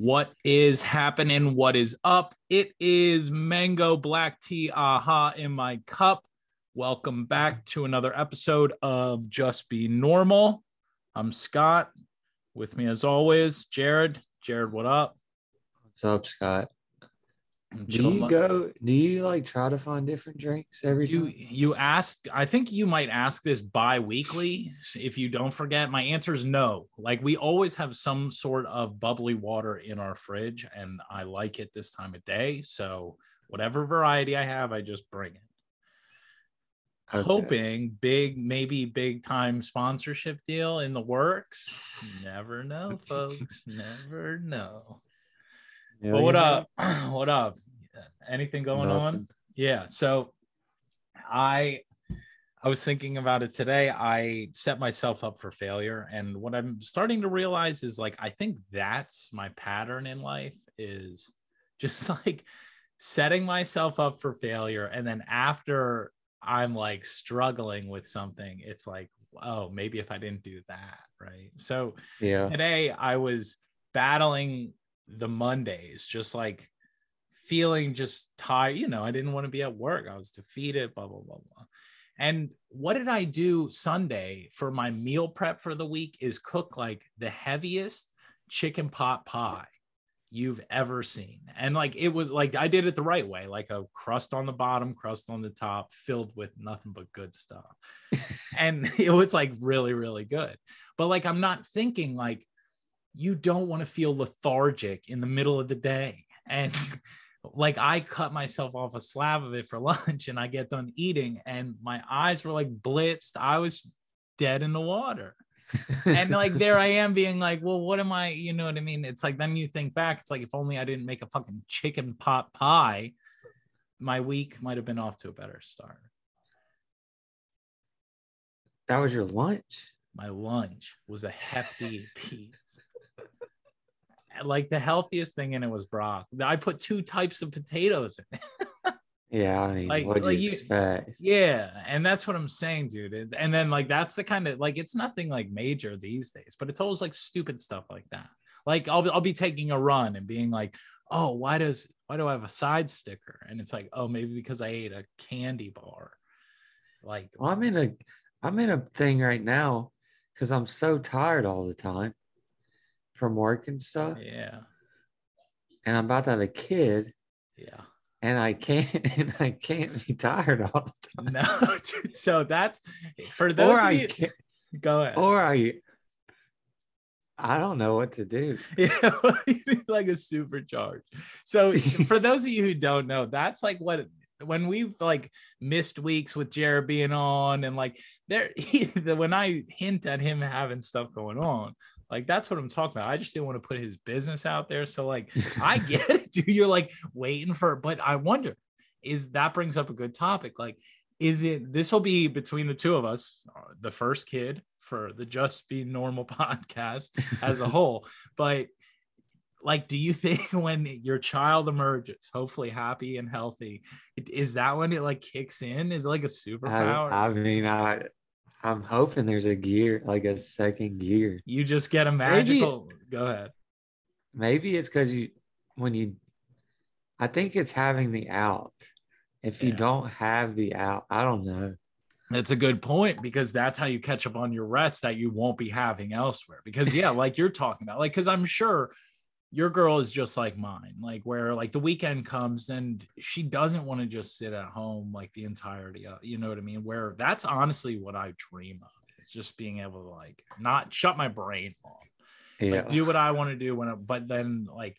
What is happening? What is up? It is mango black tea aha in my cup. Welcome back to another episode of Just Be Normal. I'm Scott. With me as always, Jared. Jared, what up? What's up, Scott? Do you go? Do you like try to find different drinks every You time? you asked. I think you might ask this bi-weekly. If you don't forget, my answer is no. Like we always have some sort of bubbly water in our fridge, and I like it this time of day. So whatever variety I have, I just bring it. Okay. Hoping big, maybe big time sponsorship deal in the works. Never know, folks. Never know. But what up? Uh, what up? Anything going on? Yeah. So I I was thinking about it today. I set myself up for failure. And what I'm starting to realize is like I think that's my pattern in life is just like setting myself up for failure. And then after I'm like struggling with something, it's like, oh, maybe if I didn't do that, right? So Yeah. today I was battling the Mondays, just like feeling just tired. You know, I didn't want to be at work. I was defeated, blah, blah, blah, blah. And what did I do Sunday for my meal prep for the week is cook like the heaviest chicken pot pie you've ever seen. And like it was like I did it the right way, like a crust on the bottom, crust on the top, filled with nothing but good stuff. and it was like really, really good. But like I'm not thinking like you don't want to feel lethargic in the middle of the day. And like I cut myself off a slab of it for lunch and I get done eating and my eyes were like blitzed. I was dead in the water. and like there I am being like, well, what am I? You know what I mean? It's like then you think back, it's like if only I didn't make a fucking chicken pot pie, my week might have been off to a better start. that was your lunch. My lunch was a hefty piece. Like the healthiest thing in it was broccoli. I put two types of potatoes in it. Yeah, I mean, Like- what'd like you expect? Yeah, and that's what I'm saying, dude. And- then like that's the kind of like it's nothing like major these days, but it's always like stupid stuff like that. Like I'll be- I'll be taking a run and being like, "Oh, why does why do I have a side sticker?" And it's like, "Oh, maybe because I ate a candy bar." Like Well, I'm in a, I'm in a thing right now because I'm so tired all the time from work and stuff, yeah. and I'm about to have a kid, Yeah. and I can't, and I can't be tired all the time. No, dude. So that's for those or of I you. can't, Go ahead. or I, I don't know what to do. Yeah, like a supercharge. So for those of you who don't know, that's like what when we've like missed weeks with Jared being on and like there he, the, when I hint at him having stuff going on, like that's what I'm talking about. I just didn't want to put his business out there. So like I get it, dude. You're like waiting for but I wonder, is that brings up a good topic. Like, is it this will be between the two of us, uh, the first kid for the Just Be Normal podcast as a whole. But like, do you think when your child emerges, hopefully happy and healthy, is that when it like kicks in? Is it like a superpower? I, I mean, I, I'm hoping there's a gear, like a second gear. you just get a Maybe- magical. Go ahead. Maybe it's because you, when you, I think it's having the out. If you don't have the out, I don't know. That's a good point because that's how you catch up on your rest that you won't be having elsewhere. Because yeah, like you're talking about, like because I'm sure your girl is just like mine, like where like the weekend comes and she doesn't want to just sit at home like the entirety of, you know what I mean? Where that's honestly what I dream of. It's just being able to like not shut my brain off Yeah. like do what I want to do when I, but then like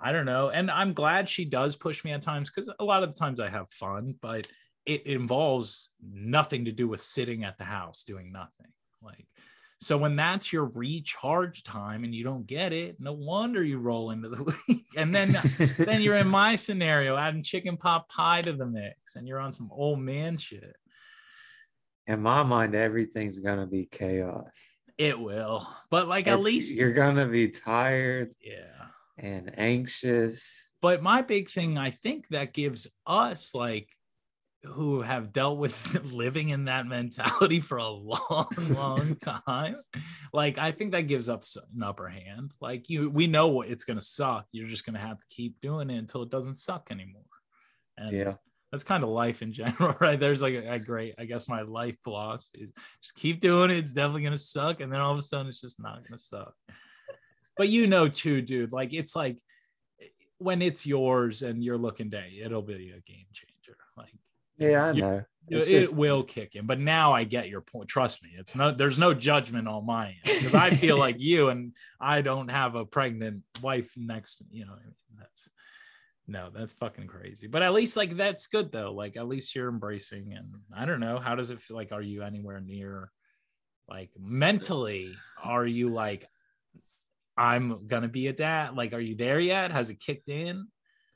I don't know. And I'm glad she does push me at times because a lot of the times I have fun, but it involves nothing to do with sitting at the house doing nothing. Like so when that's your recharge time and you don't get it, no wonder you roll into the week. And then then you're in my scenario adding chicken pot pie to the mix and you're on some old man shit. in my mind, everything's gonna be chaos. It will. But like at least you're gonna be tired yeah. and anxious. but my big thing i think that gives us like who have dealt with living in that mentality for a long, long time. Like, I think that gives up an upper hand. Like, you, we know what it's going to suck. You're just going to have to keep doing it until it doesn't suck anymore. And Yeah. that's kind of life in general, right? There's like a, a great, I guess, my life philosophy just keep doing it. It's definitely going to suck. And then all of a sudden, it's just not going to suck. But you know, too, dude, like, it's like, eh, when it's yours and you're looking day it'll be a game changer Yeah, I You- know. it, It's it just- will kick in but now i get your point. Trust me it's no there's no judgment on my end because i feel like you and i don't have a pregnant wife next to you know that's no that's fucking crazy but at least like that's good though like at least you're embracing and i don't know how does it feel like are you anywhere near like mentally are you like i'm gonna be a dad like are you there yet? Has it kicked in?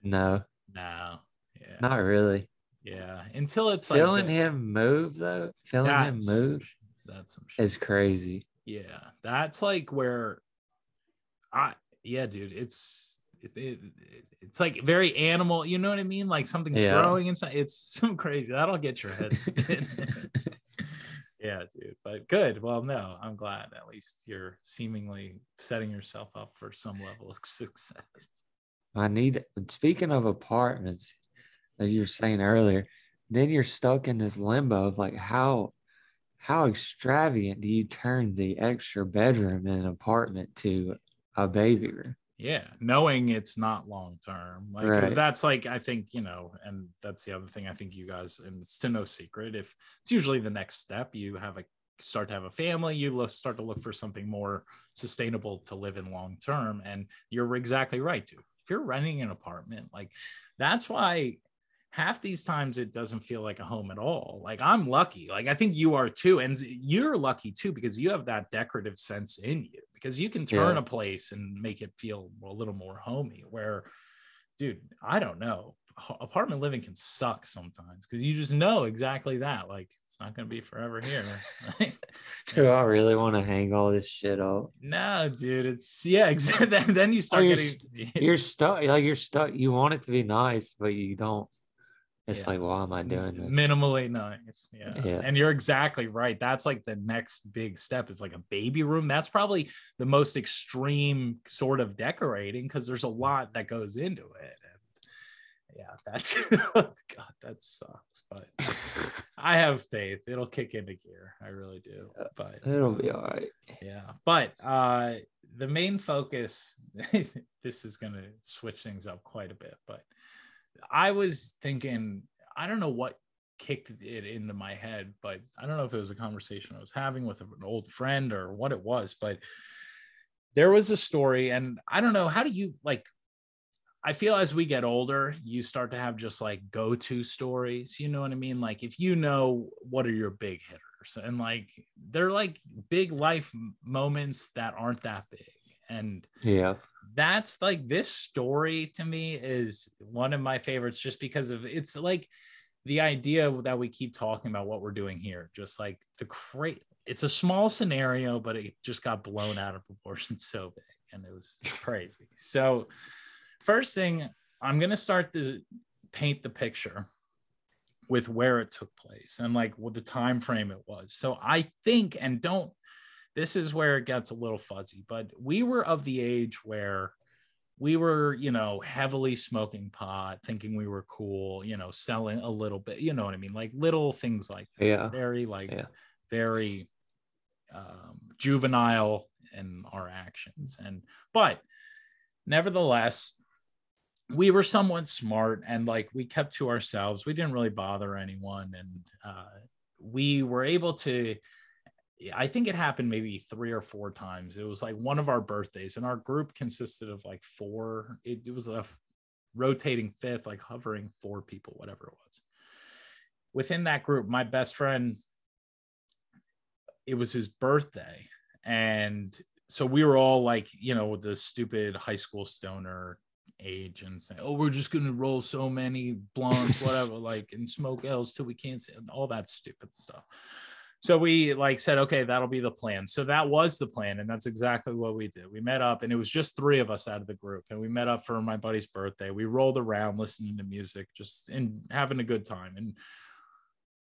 No, no yeah. Not really. Yeah until it's like Feeling the- him move though, feeling him move that's some shit. is crazy. Yeah, that's like where I yeah, dude, it's it, it, it's like very animal, you know what I mean? Like something's Yeah. growing inside. It's some crazy. That'll get your head yeah, dude. But good. Well, no, I'm glad at least you're seemingly setting yourself up for some level of success. I need. Speaking of apartments, that you were saying earlier, then you're stuck in this limbo of like how how extravagant do you turn the extra bedroom in an apartment to a baby room? Yeah, knowing it's not long term, like because Right. that's like I think you know, and that's the other thing I think you guys, and it's to no secret. If it's usually the next step, you have a start to have a family, you start to look for something more sustainable to live in long term, and you're exactly right, dude. If you're renting an apartment, like that's why half these times it doesn't feel like a home at all. Like I'm lucky. Like I think you are too. And you're lucky too because you have that decorative sense in you because you can turn Yeah. a place and make it feel a little more homey. Where, dude, I don't know. Apartment living can suck sometimes because you just know exactly that. Like it's not going to be forever here. Do I really want to hang all this shit up? no, dude. It's yeah. Exactly. Then, you start you're getting. You're stuck. Like you're stuck. You want it to be nice, but you don't. It's Yeah. like, why am I doing this? minimally nice yeah. Yeah. and you're exactly right that's like the next big step It's like a baby room that's probably the most extreme sort of decorating because there's a lot that goes into it and yeah that's god that sucks but i have faith it'll kick into gear i really do but It'll be all right. yeah but uh the main focus this is going to switch things up quite a bit but i was thinking i don't know what kicked it into my head but i don't know if it was a conversation i was having with an old friend or what it was but there was a story and i don't know how do you like I feel as we get older, you start to have just like go to stories. You know what I mean? Like, if you know what are your big hitters, and like they're like big life moments that aren't that big. And Yeah. that's like this story to me is one of my favorites just because of it's like the idea that we keep talking about what we're doing here, just like the great, it's a small scenario, but it just got blown out of proportion so big and it was crazy. So, first thing, I'm going to start to paint the picture with where it took place and like what the time frame it was. So, I think, and don't this is where it gets a little fuzzy, but we were of the age where we were, you know, heavily smoking pot, thinking we were cool, you know, selling a little bit, you know what I mean? Like little things like that. Yeah. Very like Yeah. very um juvenile in our actions. And but nevertheless, we were somewhat smart and like we kept to ourselves. We didn't really bother anyone. And uh we were able to I think it happened maybe three or four times. It was like one of our birthdays, and our group consisted of like four. It, it was a rotating fifth, like hovering four people, whatever it was. Within that group, my best friend, it was his birthday. And so we were all like, you know, the stupid high school stoner age and saying, oh, we're just going to roll so many blunts, whatever, like, and smoke L's till we can't see all that stupid stuff so we like said okay that'll be the plan so that was the plan and that's exactly what we did we met up and it was just three of us out of the group and we met up for my buddy's birthday we rolled around listening to music just and having a good time and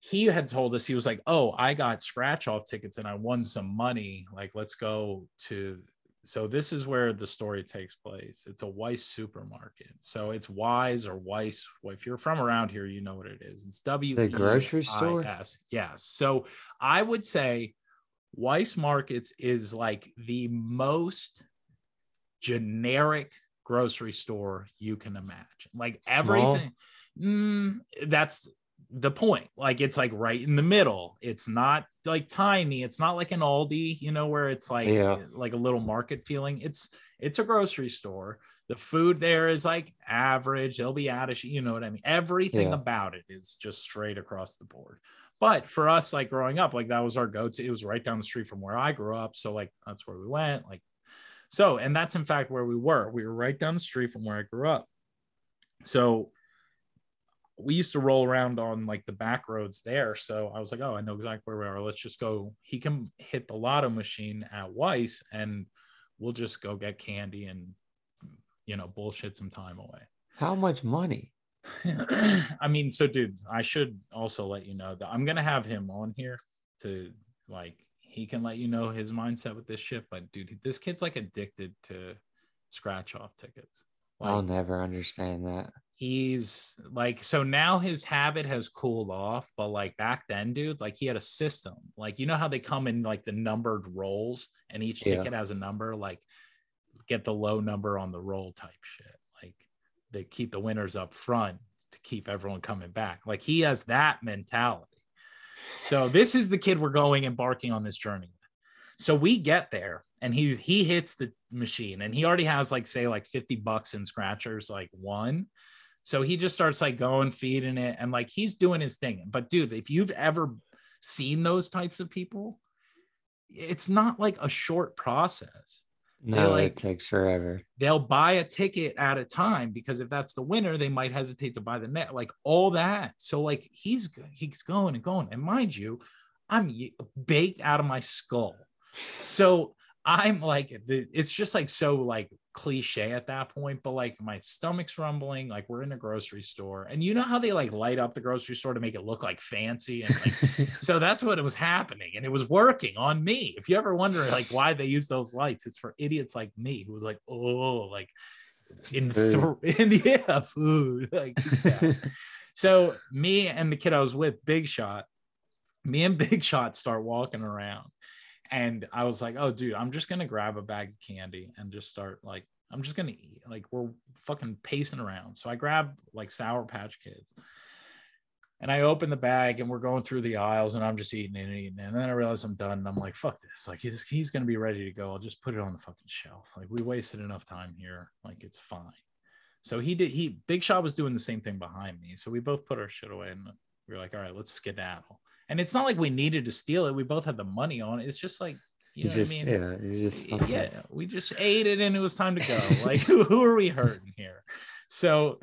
he had told us he was like, "Oh, I got scratch off tickets and I won some money. Like, let's go to." So this is where the story takes place. It's a Weis supermarket. So it's Wise or Weiss. Well, if you're from around here, you know what it is. It's W. The grocery store? Yes. Yes. So I would say Weis Markets is like the most generic grocery store you can imagine. Like Small? everything. Mm, that's the point. Like it's like right in the middle. It's not like tiny. It's not like an Aldi, you know, where it's like Yeah. like a little market feeling. It's it's a grocery store. The food there is like average. They'll be out of, you know what I mean. Everything Yeah. about it is just straight across the board. But for us, like growing up, like that was our go-to. It was right down the street from where I grew up, so like that's where we went. Like so, and that's in fact where we were. We were right down the street from where I grew up. So we used to roll around on like the back roads there. So I was like, oh, I know exactly where we are. Let's just go. He can hit the lotto machine at Weis and we'll just go get candy and, you know, bullshit some time away. How much money? I mean, so dude, I should also let you know that I'm gonna have him on here to like he can let you know his mindset with this shit. But dude, this kid's like addicted to scratch off tickets. Like, I'll never understand that. he's like so now his habit has cooled off but like back then dude like he had a system. Like you know how they come in like the numbered rolls and each Yeah. ticket has a number? Like get the low number on the roll type shit. Like they keep the winners up front to keep everyone coming back. Like he has that mentality. So this is the kid we're going embarking on this journey so we get there and he's he hits the machine and he already has like say like 50 bucks in scratchers like one. So he just starts like going feeding it and like he's doing his thing. But dude if you've ever seen those types of people it's not like a short process. No, like- it takes forever. they'll buy a ticket at a time because if that's the winner they might hesitate to buy the net like all that. So like he's he's going and going. And mind you i'm baked out of my skull so i'm like the, it's just like so like cliche at that point but like my stomach's rumbling like we're in a grocery store and you know how they like light up the grocery store to make it look like fancy and like so that's what it was happening and it was working on me if you ever wonder like why they use those lights it's for idiots like me who was like oh like in, th- in yeah food like exactly. so me and the kid i was with big shot me and big shot start walking around and i was like oh dude i'm just gonna grab a bag of candy and just start like i'm just gonna eat like we're fucking pacing around so i grab like sour patch kids and I open the bag and we're going through the aisles and I'm just eating and eating. And then I realize I'm done and I'm like, fuck this. Like he's, he's going to be ready to go. I'll just put it on the fucking shelf. Like we wasted enough time here. Like it's fine. So he did, he, Big Shot was doing the same thing behind me. So we both put our shit away and we were like, all right, let's skedaddle. And it's not like we needed to steal it. We both had the money on it. It's just like, you know just, what I mean? yeah, just yeah, we just ate it and it was time to go. Like, who, who are we hurting here? So,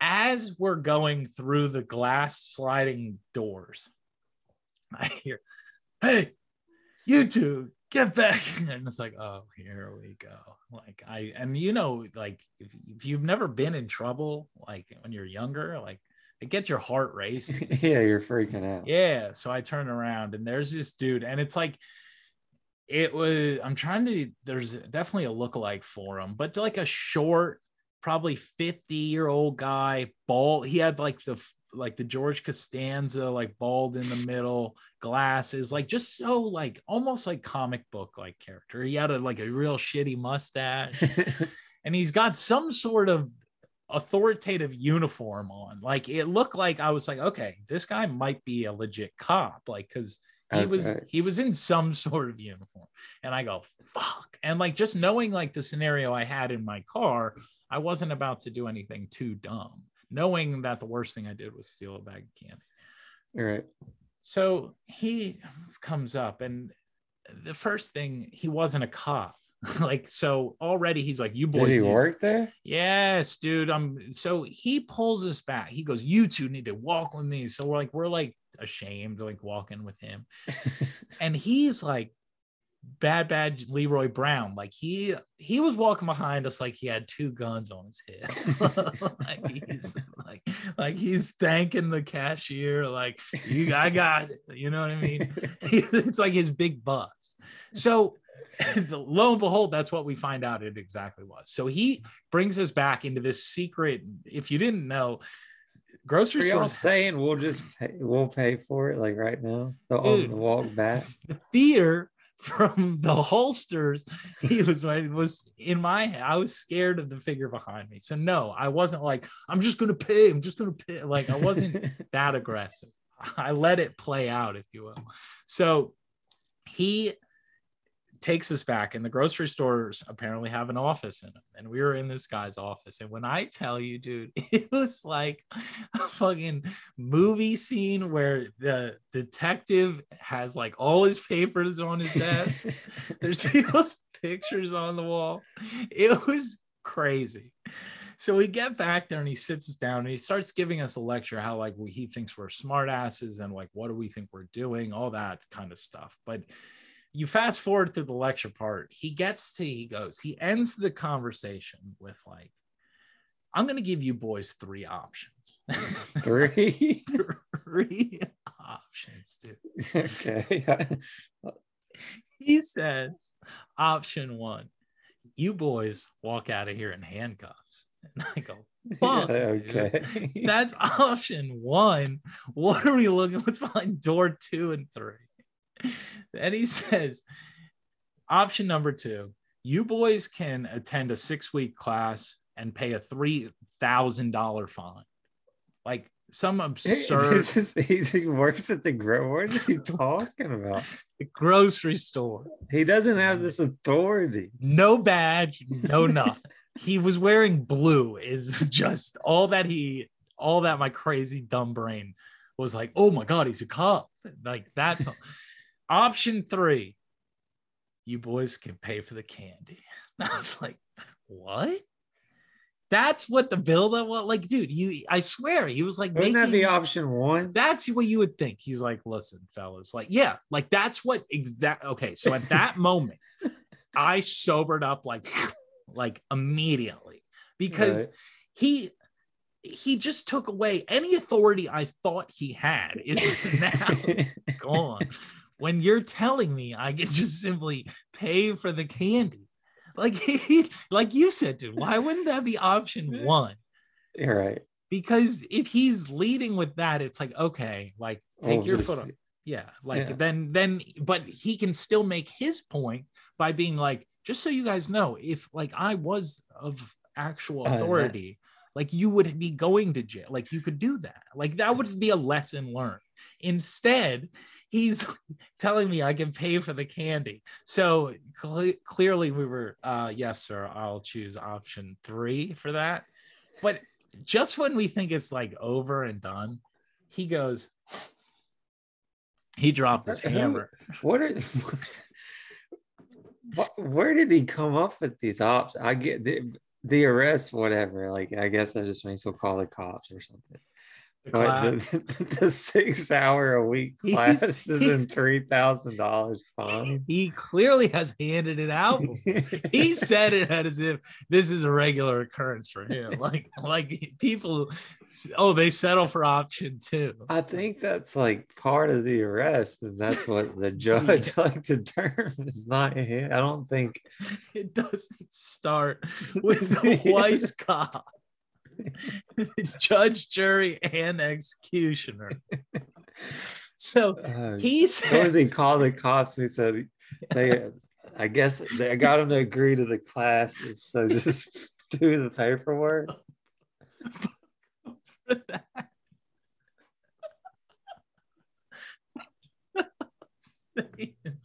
as we're going through the glass sliding doors, I hear, "Hey, you two, get back!" And it's like, "Oh, here we go." Like I, and you know, like if, if you've never been in trouble, like when you're younger, like it gets your heart racing. yeah, you're freaking out. Yeah. So I turn around and there's this dude, and it's like it was. I'm trying to. There's definitely a lookalike for him, but like a short, probably 50 year old guy, bald. He had like the like the George Costanza, like bald in the middle, glasses, like just so like almost like comic book like character. He had a like a real shitty mustache and he's got some sort of authoritative uniform on. Like it looked like I was like, okay, this guy might be a legit cop, like because he was he was in some sort of uniform. And I go, fuck. And like just knowing like the scenario I had in my car, I wasn't about to do anything too dumb, knowing that the worst thing I did was steal a bag of candy. All right. So he comes up, and the first thing he wasn't a cop. like so already he's like you boys Did he need- work there? Yes, dude. I'm so he pulls us back. He goes, You two need to walk with me. So we're like, we're like ashamed, like walking with him. And he's like bad bad Leroy Brown. Like he he was walking behind us like he had two guns on his head. like he's like like he's thanking the cashier, like you I got it. You know what I mean? it's like his big bust. So lo and behold, that's what we find out it exactly was. So he brings us back into this secret. If you didn't know, grocery Are stores saying we'll just pay, we'll pay for it like right now? The, Dude. the walk back. the fear from the holsters he was was in my i was scared of the figure behind me so no i wasn't like i'm just gonna pay i'm just gonna pay like i wasn't that aggressive i let it play out if you will so he takes us back and the grocery stores apparently have an office in them and we were in this guy's office and when i tell you dude it was like a fucking movie scene where the detective has like all his papers on his desk. There's those pictures on the wall. It was crazy. So we get back there and he sits us down and he starts giving us a lecture how like we, he thinks we're smartasses and like what do we think we're doing all that kind of stuff. But you fast forward to the lecture part he gets to he goes he ends the conversation with like i'm going to give you boys three options Three. three options dude okay. he says option one you boys walk out of here in handcuffs and i go fuck Yeah, dude. okay. that's option one what are we looking what's behind door two and three he says option number two you boys can attend a six week class and pay a three thousand dollar fine like some absurd This is, he, works at the gro. What is he talking about? The grocery store He doesn't have this authority. no badge, no nothing. he was wearing blue is just all that he all that my crazy dumb brain was like, oh my god, he's a cop. Like that's option three. You boys can pay for the candy. And I was like, what? That's what the buildup was like, dude. You, I swear, he was like, Wouldn't that the option one? that's what you would think. He's like, listen, fellas, like, yeah, like that's what exact. Okay, so at that moment, I sobered up like, like immediately because Right. he he just took away any authority I thought he had is now gone. When you're telling me I can just simply pay for the candy, like he, like you said, dude, why wouldn't that be option one? You're right. because if he's leading with that it's like okay like take We'll your just- foot off yeah like Yeah. then then but he can still make his point by being like just so you guys know if like i was of actual Uh, authority like you would be going to jail like you could do that like that would be a lesson learned instead he's telling me i can pay for the candy so cle clearly we were uh yes sir i'll choose option three for that but just when we think it's like over and done he goes he dropped his hammer What are what, where did he come up with these options? I get the, the arrest, whatever. Like, I guess I just means he'll call the cops or something. The the, the six hour a week He's- class is in three thousand dollars fine. he clearly has handed it out he said it as if this is a regular occurrence for him like like people oh they settle for option two I think that's like part of the arrest, and that's what the judge like determines. Not him. I don't think it doesn't start with the Weis cop judge jury and executioner so uh, he What said was he called the cops? He said they. I guess they got him to agree to the class, so just do the paperwork.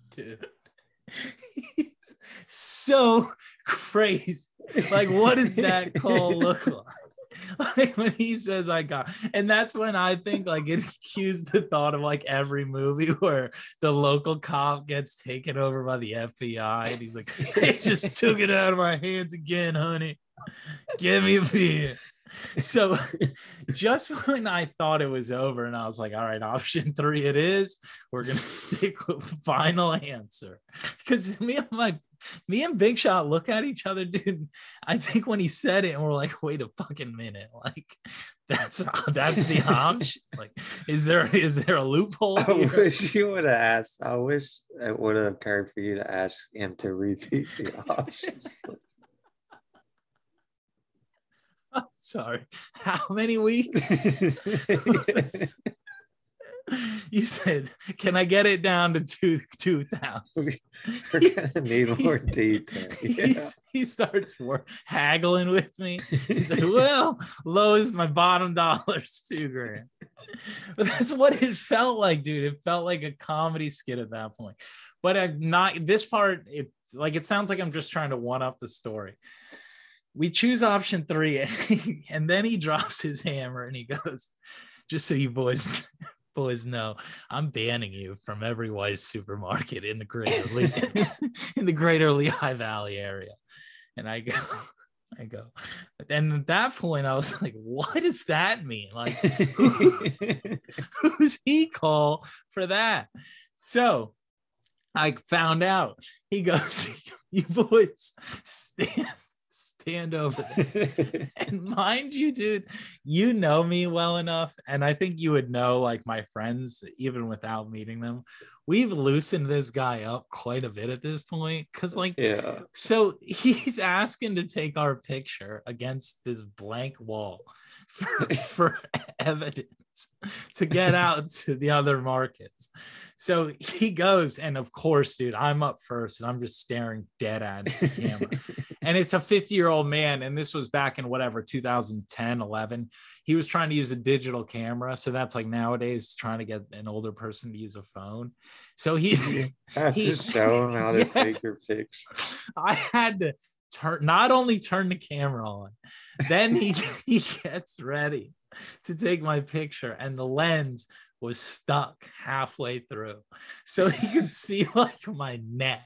dude he's so crazy like what does that call look like like when he says i got and that's when i think like it cues the thought of like every movie where the local cop gets taken over by the fbi and he's like they just took it out of my hands again honey. Give me a beer so just when i thought it was over and i was like all right option three it is we're gonna stick with the final answer because me and my me and Big Shot look at each other, dude. I think when he said it, and we're like, wait a fucking minute, like that's that's the option. Like, is there is there a loophole? I here? wish you would have asked. I wish it would have occurred for you to ask him to repeat the options. I'm sorry. How many weeks? you said, "Can I get it down to two two thousand? We're gonna need more detail. Yeah. He starts haggling with me. He's like, "Well, low is my bottom dollar's two grand." But that's what it felt like, dude. It felt like a comedy skit at that point. But I'm not. This part, it like it sounds like I'm just trying to one up the story. We choose option three, and, and then he drops his hammer and he goes, "Just so you boys boys know, I'm banning you from every Weis supermarket in the greater Le- in the greater Lehigh Valley area." And I go, I go, and at that point, I was like, "What does that mean? Like, who's he call for that?" So I found out. He goes, "You boys stand." Stand over there. And mind you, dude, you know me well enough. And I think you would know like my friends, even without meeting them. We've loosened this guy up quite a bit at this point. Cause like, yeah. so he's asking to take our picture against this blank wall for, for evidence to get out to the other markets. So he goes, and of course, dude, I'm up first and I'm just staring dead at the camera and it's a 50 year old man and this was back in whatever 2010 11 he was trying to use a digital camera so that's like nowadays trying to get an older person to use a phone so he had He- to show him how to Yeah. take your picture. i had to turn not only turn the camera on then he he gets ready to take my picture and the lens was stuck halfway through. So he could see like my neck.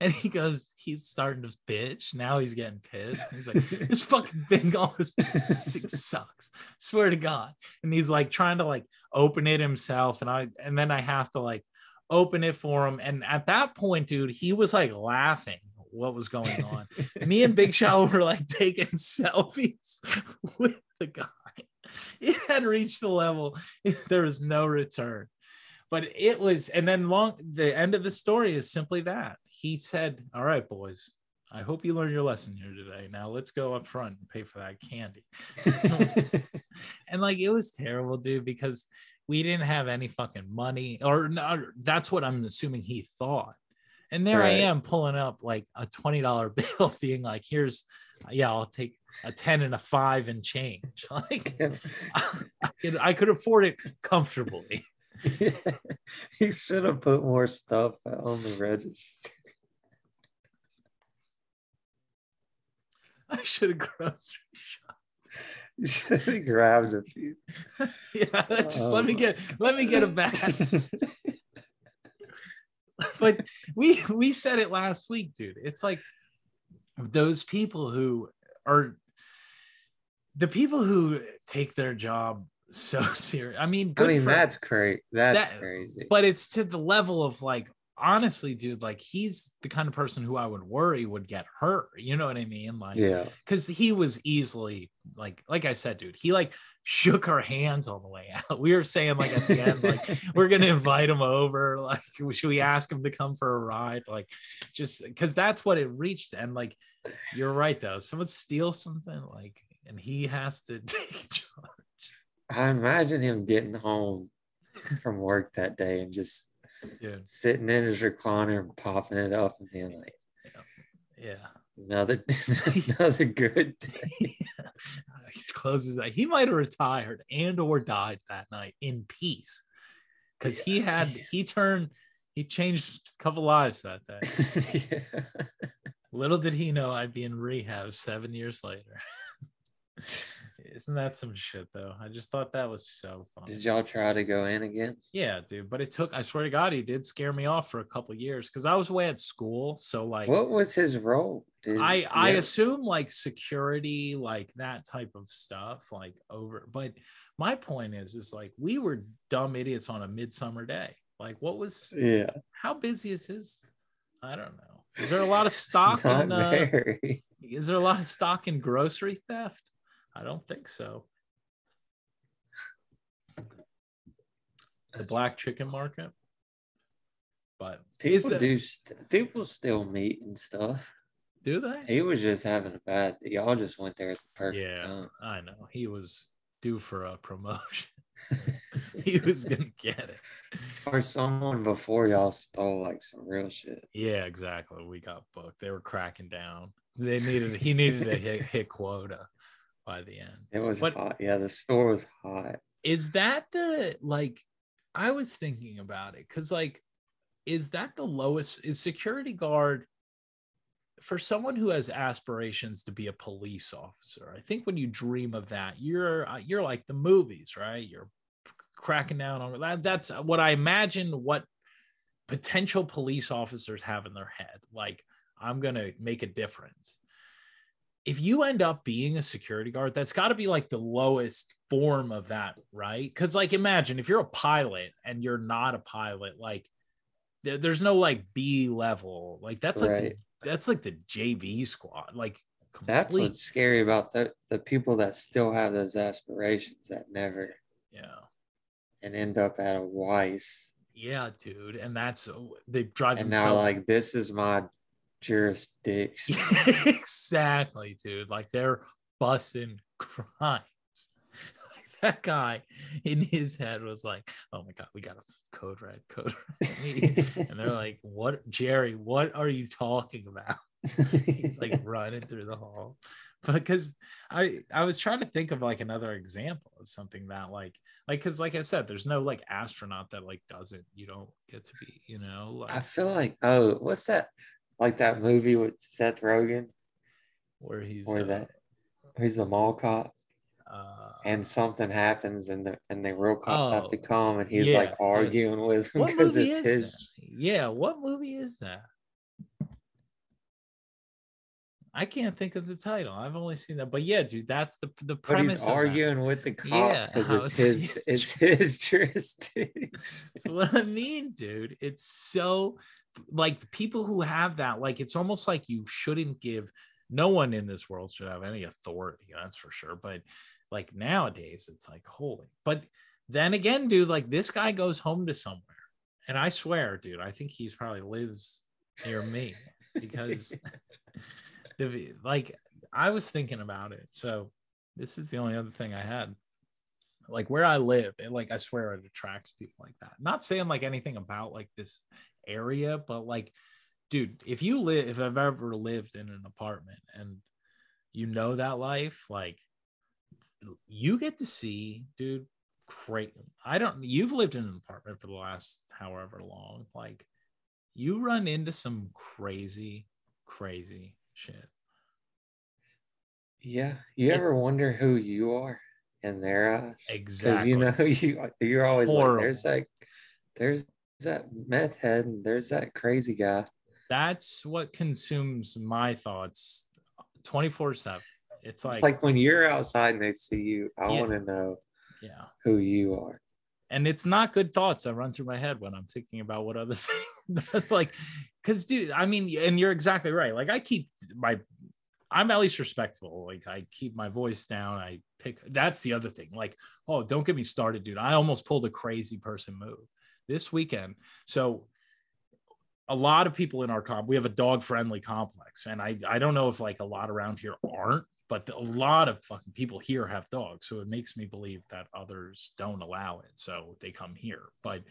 And he goes he's starting to bitch. Now he's getting pissed. He's like this fucking thing always this thing sucks. Swear to god. And he's like trying to like open it himself. And i and then i have to like open it for him. And at that point dude he was like laughing what was going on. Me and big Shot were like taking selfies with the guy. It had reached the level there was no return. But it was and then long the end of the story is simply that. He said all right boys i hope you learned your lesson here today. Now let's go up front and pay for that candy. And like it was terrible dude because we didn't have any fucking money or no, that's what i'm assuming he thought and there i am pulling up like a $20 bill being like here's yeah i'll take a 10 and a 5 and change like I could, I could afford it comfortably he should have put more stuff on the register. i should have grocery shop You should have grabbed a few. yeah just let me Oh. get let me get a bag but we we said it last week dude it's like those people who are the people who take their job so serious i mean I mean, for- that's crazy. That's That- crazy. but it's to the level of like honestly dude like he's the kind of person who i would worry would get hurt you know what i mean? Like yeah. because he was easily like like i said dude he like shook our hands on the way out. We were saying like at the end like we're gonna invite him over like should we ask him to come for a ride? Like just because that's what it reached. And like you're right though. Someone steals something like and he has to take charge. I imagine him getting home from work that day and just dude. sitting in his recliner and popping it up and being like, yeah. Another another good day. he closes that he might have retired and or died that night in peace because he had he turned he changed a couple lives that day. Yeah. little did he know i'd be in rehab seven years later isn't that some shit though i just thought that was so funny Did y'all try to go in again? yeah dude but it took i swear to god he did scare me off for a couple years because i was away at school so like What was his role, dude? I I assume like security, like that type of stuff, like over. But my point is, is like we were dumb idiots on a midsummer day. Like, what was yeah. how busy is his I don't know. Is there a lot of stock in uh, is there a lot of stock in grocery theft? I don't think so. The black chicken market. But People that- do. St- people still meet and stuff. do they? He was just having a bad. Y'all just went there at the perfect Yeah, time. I know. He was due for a promotion. he was gonna get it. Or someone before y'all stole like some real shit. Yeah, exactly. We got booked. They were cracking down. They needed he needed to hit, hit quota by the end. It was But- hot. Yeah, the store was hot. Is that the like I was thinking about it cuz like is that the lowest is security guard for someone who has aspirations to be a police officer. I think when you dream of that, you're uh, you're like the movies, right? You're cracking down on that. That's what I imagine what potential police officers have in their head. Like, I'm going to make a difference. If you end up being a security guard, that's got to be like the lowest form of that, right? Because, like, imagine if you're a pilot and you're not a pilot, like, there, there's no like B level. Like, that's like, the, that's like the JV squad. Like, That's what's scary about the the people that still have those aspirations that never yeah. and end up at a Weis. Yeah, dude. And that's, uh, they drive And now like this is my jurisdiction. exactly, dude. Like they're busting crimes. Like that guy in his head was like, "Oh my god, we got a code red, code red," and they're like, "What, Jerry? What are you talking about?" He's like running through the hall, because I I was trying to think of like another example of something that like like because like I said, there's no like astronaut that like doesn't you don't get to be you know like I feel like oh, what's that? Like that movie with Seth Rogen, where he's where uh, that he's the mall cop, uh, and something happens, and the and the real cops have to Oh, come, and he's yeah, like arguing with him because it's his. that? Yeah, what movie is that? I can't think of the title. I've only seen that, but yeah, dude, that's the the But premise. he's of that. arguing with the cops Yeah, because how it's his it's it's his jurisdiction. That's what I mean, dude. It's so like people who have that, like it's almost like you shouldn't give. No one in this world should have any authority. That's for sure. But like nowadays, it's like holy. But then again, dude, like this guy goes home to somewhere, and I swear, dude, I think he's probably lives near me because the like I was thinking about it. So this is the only other thing I had. Like where I live, it like I swear it attracts people like that. Not saying like anything about like this area, but like, dude, if you live, if I've ever lived in an apartment and you know that life, like you get to see, dude, great. I don't, you've lived in an apartment for the last however long. Like you run into some crazy, crazy shit. Yeah, you It- ever wonder who you are in their eyes? Exactly. you know you you're always Horrible. like, there's that, there's that meth head, and there's that crazy guy. That's what consumes my thoughts 24 7. It's like, Like, when you're outside and they see you, I Yeah. want to know yeah. who you are. and it's not good thoughts that run through my head when I'm thinking about what other things like because dude, I mean, and you're exactly right. Like I keep my I'm at least respectable. Like I keep my voice down. I pick that's the other thing. Like, oh, don't get me started, dude. I almost pulled a crazy person move this weekend. So a lot of people in our comp, we have a dog friendly complex. And I I don't know if like a lot around here aren't, but a lot of fucking people here have dogs. So it makes me believe that others don't allow it. So they come here. But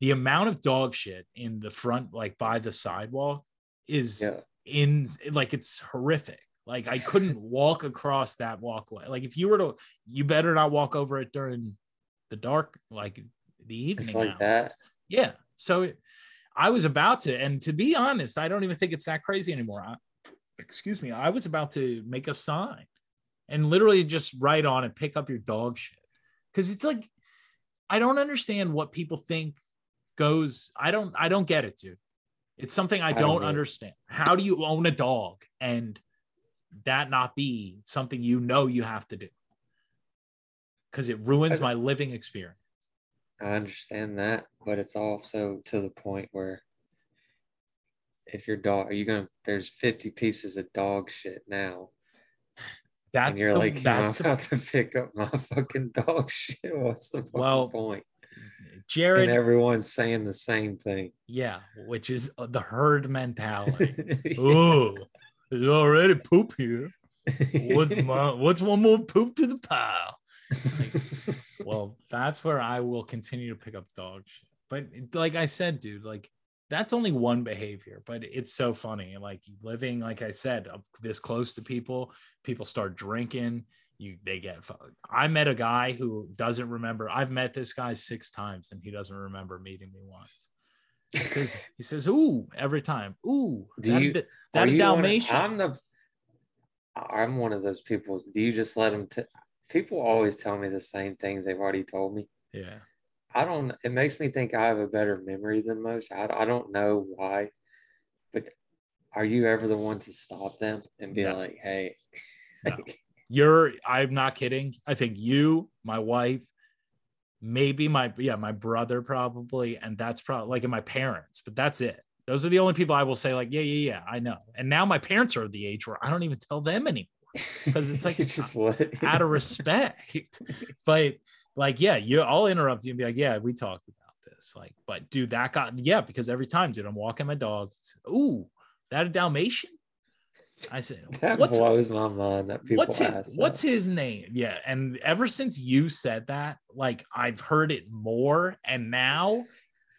the amount of dog shit in the front, like by the sidewalk, is Yeah. in like it's horrific. Like I couldn't walk across that walkway. Like if you were to, you better not walk over it during the dark, like the evening. It's like hours. that. Yeah. So it, I was about to, and to be honest, I don't even think it's that crazy anymore. I, excuse me. I was about to make a sign and literally just write on it, pick up your dog shit. Cause it's like, I don't understand what people think goes. I don't, I don't get it, dude. It's something I, I don't don't either. understand. How do you own a dog and that not be something you know you have to do? Because it ruins my living experience. I understand that, but it's also to the point where if your dog are you gonna there's 50 pieces of dog shit now. That's and you're the, like, that's I'm the about to pick up my fucking dog shit. What's the fucking Well, point? Jared. and everyone's saying the same thing. yeah, which is uh, the herd mentality. Yeah. oh, there's already poop here. What, mo- what's one more poop to the pile? well, that's where I will continue to pick up dog shit. But like I said, dude, like that's only one behavior, but it's so funny. Like living, like I said, up this close to people, people start drinking. You they get. I met a guy who doesn't remember. I've met this guy six times, and he doesn't remember meeting me once. He says, he says, "Ooh," every time. Ooh, Do that, you- that you of- Dalmatian. I'm the I'm one of those people. Do you just let him? t- people always tell me the same things they've already told me. yeah. I don't it makes me think I have a better memory than most. I, I don't know why. But are you ever the one to stop them and be No. like, "Hey, No. You're I'm not kidding. I think you, my wife, maybe my yeah, my brother probably, and that's probably like in my parents, but that's it. Those are the only people I will say, like, yeah, yeah, yeah, I know. And now my parents are the age where I don't even tell them anymore 'Cause it's like, just let out of respect. but like, yeah, you I'll interrupt you and be like, yeah, we talked about this. Like, but dude, that got yeah, because every time, dude, I'm walking my dog. Ooh, that a Dalmatian? I said, that what's blows my mind that people what's his, ask. that. what's his name? Yeah, and ever since you said that, like I've heard it more, and now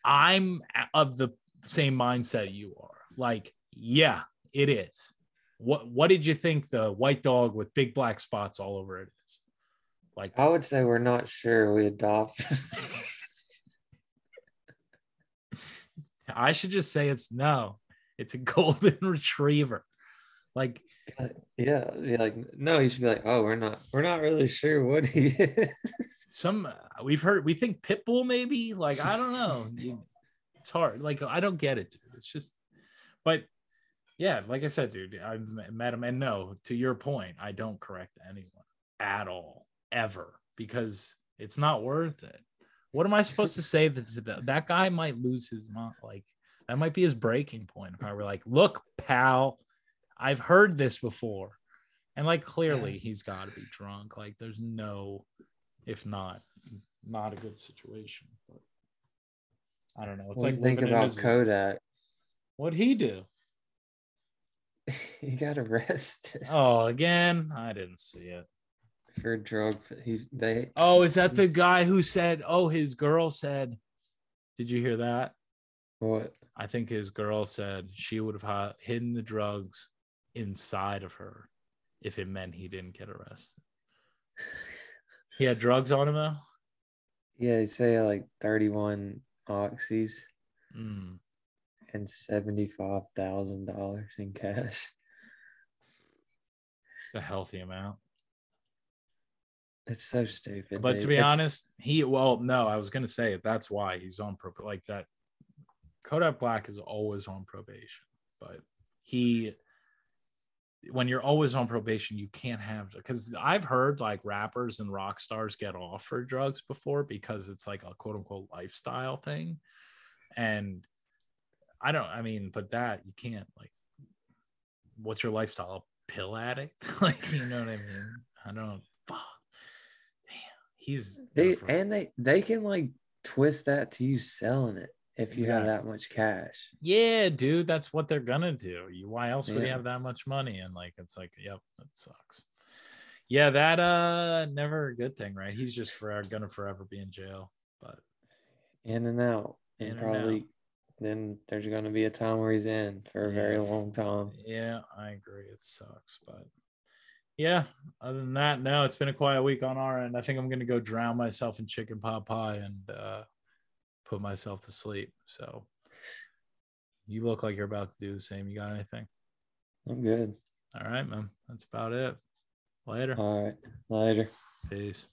I'm of the same mindset you are. Like, yeah, it is. What What did you think the white dog with big black spots all over it is? Like, I would say we're not sure we adopt. I should just say it's no, it's a golden retriever. Like, yeah, yeah, like no, you should be like, oh, we're not, we're not really sure what he is. some we've heard we think pitbull maybe like i don't know it's hard like i don't get it dude it's just but yeah like i said dude i've met him and no to your point i don't correct anyone at all ever because it's not worth it what am i supposed to say that to that, that guy might lose his mind like that might be his breaking point if i were like look pal i've heard this before and like clearly he's got to be drunk like there's no if not, it's not a good situation. But I don't know. It's What do like you think living in a about. Kodak? What'd he do? He got arrested Oh, again, I didn't see it. for drug. He they Oh, is that the guy who said? Oh, his girl said. Did you hear that? what? I think his girl said she would have hi- hidden the drugs inside of her if it meant he didn't get arrested. He had drugs on him though. Yeah, they say like thirty-one oxys Mm. And seventy-five thousand dollars in cash. It's a healthy amount. It's so stupid. But dude. to be It's- honest, he well, no, I was gonna say that's why he's on pro like that. Kodak Black is always on probation, but he when you're always on probation, you can't have because I've heard like rappers and rock stars get off for drugs before because it's like a quote unquote lifestyle thing. And I don't, I mean, but that you can't like what's your lifestyle? Pill addict? like, you know what I mean? I don't fuck. Damn, he's they and they they can like twist that to you selling it if you have that much cash. Yeah, dude, that's what they're gonna do. You why else would you have that much money? And like it's like, yep, that sucks. Yeah, that uh never a good thing, right? He's just forever gonna forever be in jail. But In and out. In And and out. Then there's gonna be a time where he's in for a very long time. yeah, I agree. It sucks. But yeah, other than that, no, it's been a quiet week on our end. I think I'm gonna go drown myself in chicken pot pie and uh put myself to sleep. So you look like you're about to do the same. You got anything? I'm good. All right, man. That's about it. Later. All right. Later. Peace.